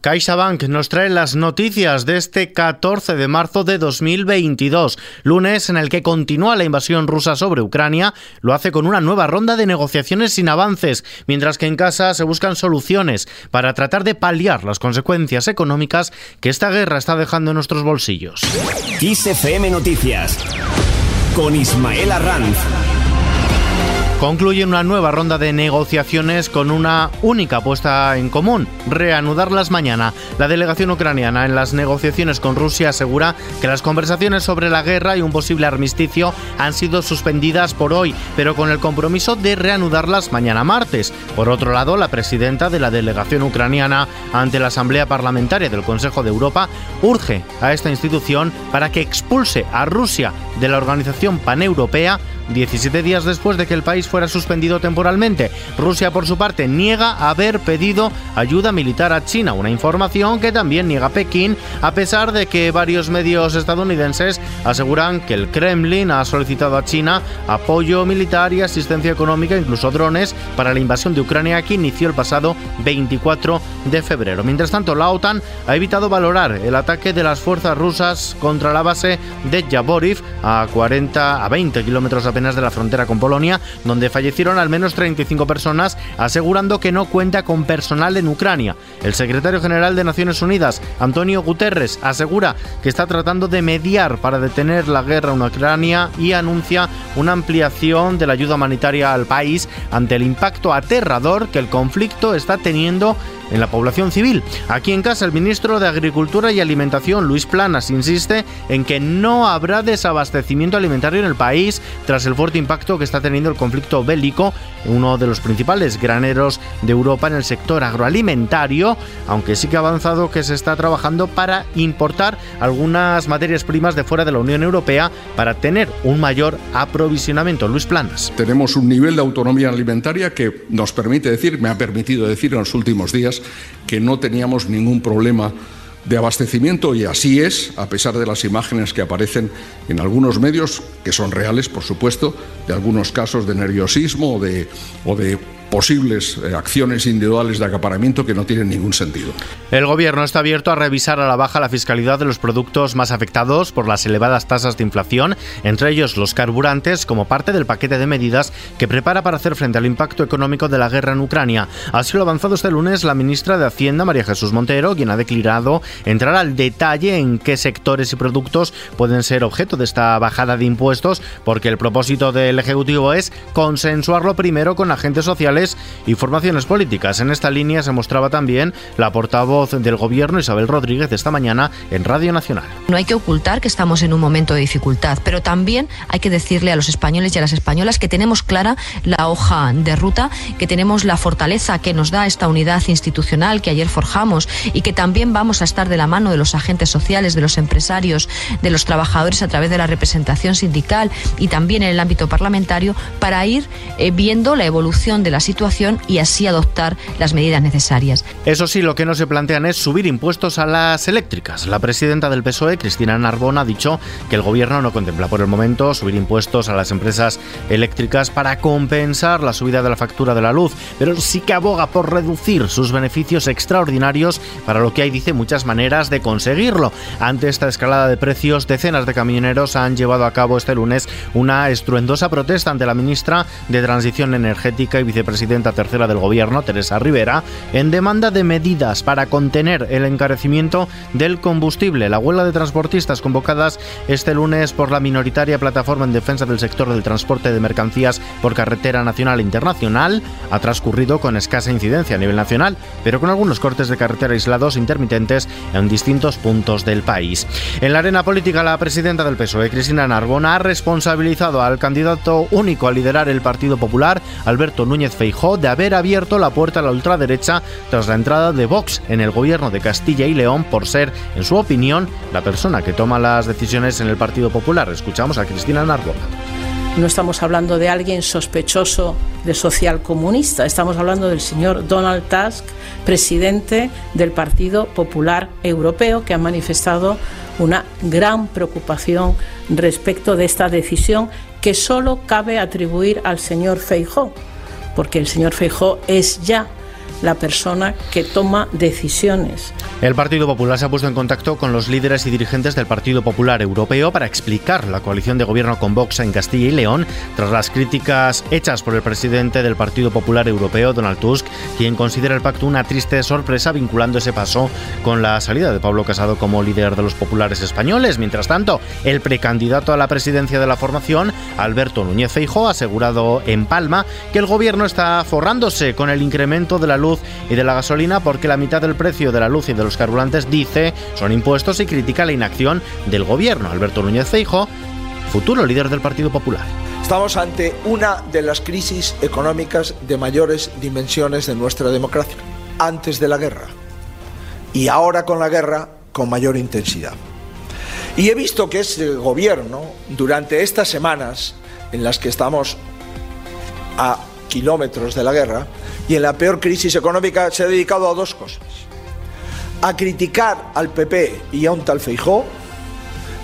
CaixaBank nos trae las noticias de este 14 de marzo de 2022, lunes en el que continúa la invasión rusa sobre Ucrania, lo hace con una nueva ronda de negociaciones sin avances, mientras que en casa se buscan soluciones para tratar de paliar las consecuencias económicas que esta guerra está dejando en nuestros bolsillos. Noticias con Ismael Arranz concluye una nueva ronda de negociaciones con una única puesta en común, reanudarlas mañana. La delegación ucraniana en las negociaciones con Rusia asegura que las conversaciones sobre la guerra y un posible armisticio han sido suspendidas por hoy, pero con el compromiso de reanudarlas mañana martes. Por otro lado, la presidenta de la delegación ucraniana ante la Asamblea Parlamentaria del Consejo de Europa urge a esta institución para que expulse a Rusia de la organización paneuropea 17 días después de que el país fuera suspendido temporalmente. Rusia, por su parte, niega haber pedido ayuda militar a China, una información que también niega Pekín, a pesar de que varios medios estadounidenses aseguran que el Kremlin ha solicitado a China apoyo militar y asistencia económica, incluso drones, para la invasión de Ucrania que inició el pasado 24 de febrero. Mientras tanto, la OTAN ha evitado valorar el ataque de las fuerzas rusas contra la base de Yaboriv a 40 a 20 kilómetros de la frontera con Polonia, donde fallecieron al menos 35 personas, asegurando que no cuenta con personal en Ucrania. El secretario general de Naciones Unidas, Antonio Guterres, asegura que está tratando de mediar para detener la guerra en Ucrania y anuncia una ampliación de la ayuda humanitaria al país ante el impacto aterrador que el conflicto está teniendo en la población civil. Aquí en casa, el ministro de Agricultura y Alimentación, Luis Planas, insiste en que no habrá desabastecimiento alimentario en el país tras el fuerte impacto que está teniendo el conflicto bélico, uno de los principales graneros de Europa en el sector agroalimentario, aunque sí que ha avanzado que se está trabajando para importar algunas materias primas de fuera de la Unión Europea para tener un mayor aprovisionamiento. Luis Planas. Tenemos un nivel de autonomía alimentaria que nos permite decir, me ha permitido decir en los últimos días, que no teníamos ningún problema de abastecimiento y así es, a pesar de las imágenes que aparecen en algunos medios, que son reales, por supuesto, de algunos casos de nerviosismo o de, o de posibles eh, acciones individuales de acaparamiento que no tienen ningún sentido. El Gobierno está abierto a revisar a la baja la fiscalidad de los productos más afectados por las elevadas tasas de inflación, entre ellos los carburantes, como parte del paquete de medidas que prepara para hacer frente al impacto económico de la guerra en Ucrania. Así lo avanzado este lunes la ministra de Hacienda, María Jesús Montero, quien ha declarado entrar al detalle en qué sectores y productos pueden ser objeto de esta bajada de impuestos, porque el propósito del Ejecutivo es consensuarlo primero con agentes sociales y formaciones políticas. En esta línea se mostraba también la portavoz del Gobierno, Isabel Rodríguez, esta mañana en Radio Nacional. No hay que ocultar que estamos en un momento de dificultad, pero también hay que decirle a los españoles y a las españolas que tenemos clara la hoja de ruta, que tenemos la fortaleza que nos da esta unidad institucional que ayer forjamos y que también vamos a estar de la mano de los agentes sociales, de los empresarios, de los trabajadores a través de la representación sindical y también en el ámbito parlamentario para ir eh, viendo la evolución de las situación y así adoptar las medidas necesarias. Eso sí, lo que no se plantean es subir impuestos a las eléctricas. La presidenta del PSOE, Cristina Narbona, ha dicho que el gobierno no contempla por el momento subir impuestos a las empresas eléctricas para compensar la subida de la factura de la luz, pero sí que aboga por reducir sus beneficios extraordinarios, para lo que hay, dice, muchas maneras de conseguirlo. Ante esta escalada de precios, decenas de camioneros han llevado a cabo este lunes una estruendosa protesta ante la ministra de Transición Energética y vicepresidenta presidenta tercera del gobierno, Teresa Rivera, en demanda de medidas para contener el encarecimiento del combustible. La huelga de transportistas convocadas este lunes por la minoritaria plataforma en defensa del sector del transporte de mercancías por carretera nacional e internacional ha transcurrido con escasa incidencia a nivel nacional, pero con algunos cortes de carretera aislados intermitentes en distintos puntos del país. En la arena política, la presidenta del PSOE, Cristina Narbona, ha responsabilizado al candidato único a liderar el Partido Popular, Alberto Núñez Feijóo, de haber abierto la puerta a la ultraderecha tras la entrada de Vox en el gobierno de Castilla y León por ser, en su opinión, la persona que toma las decisiones en el Partido Popular. Escuchamos a Cristina Narbona. No estamos hablando de alguien sospechoso de social comunista, estamos hablando del señor Donald Tusk, presidente del Partido Popular Europeo, que ha manifestado una gran preocupación respecto de esta decisión que solo cabe atribuir al señor Feijóo porque el señor Feijó es ya la persona que toma decisiones. El Partido Popular se ha puesto en contacto con los líderes y dirigentes del Partido Popular Europeo para explicar la coalición de gobierno con Vox en Castilla y León tras las críticas hechas por el presidente del Partido Popular Europeo, Donald Tusk, quien considera el pacto una triste sorpresa vinculando ese paso con la salida de Pablo Casado como líder de los populares españoles. Mientras tanto, el precandidato a la presidencia de la formación, Alberto Núñez Feijóo, ha asegurado en Palma que el gobierno está forrándose con el incremento de la luz y de la gasolina porque la mitad del precio de la luz y de los carburantes, dice, son impuestos y critica la inacción del gobierno. Alberto Núñez Feijóo, futuro líder del Partido Popular. Estamos ante una de las crisis económicas de mayores dimensiones de nuestra democracia, antes de la guerra y ahora con la guerra con mayor intensidad. Y he visto que ese gobierno, durante estas semanas en las que estamos a kilómetros de la guerra y en la peor crisis económica, se ha dedicado a dos cosas. A criticar al PP y a un tal Feijó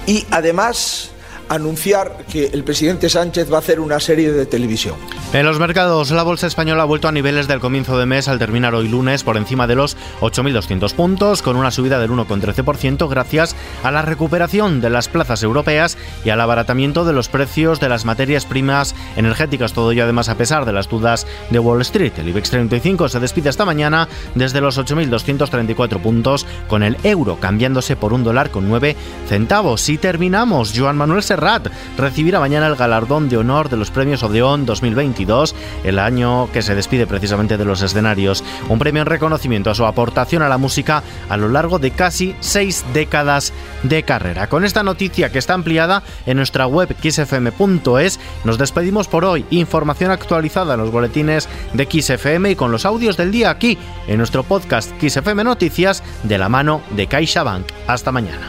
y además anunciar que el presidente Sánchez va a hacer una serie de televisión. En los mercados, la bolsa española ha vuelto a niveles del comienzo de mes al terminar hoy lunes por encima de los 8.200 puntos, con una subida del 1,13% gracias a la recuperación de las plazas europeas y al abaratamiento de los precios de las materias primas energéticas. Todo ello además a pesar de las dudas de Wall Street. El IBEX 35 se despide esta mañana desde los 8.234 puntos, con el euro cambiándose por un dólar con 9 centavos. Y terminamos, Joan Manuel Serrat recibirá mañana el galardón de honor de los premios Odeón 2022, el año que se despide precisamente de los escenarios. Un premio en reconocimiento a su aportación a la música a lo largo de casi seis décadas de carrera. Con esta noticia que está ampliada en nuestra web xfm.es, nos despedimos por hoy. Información actualizada en los boletines de XFM y con los audios del día aquí en nuestro podcast XFM Noticias de la mano de CaixaBank. Hasta mañana.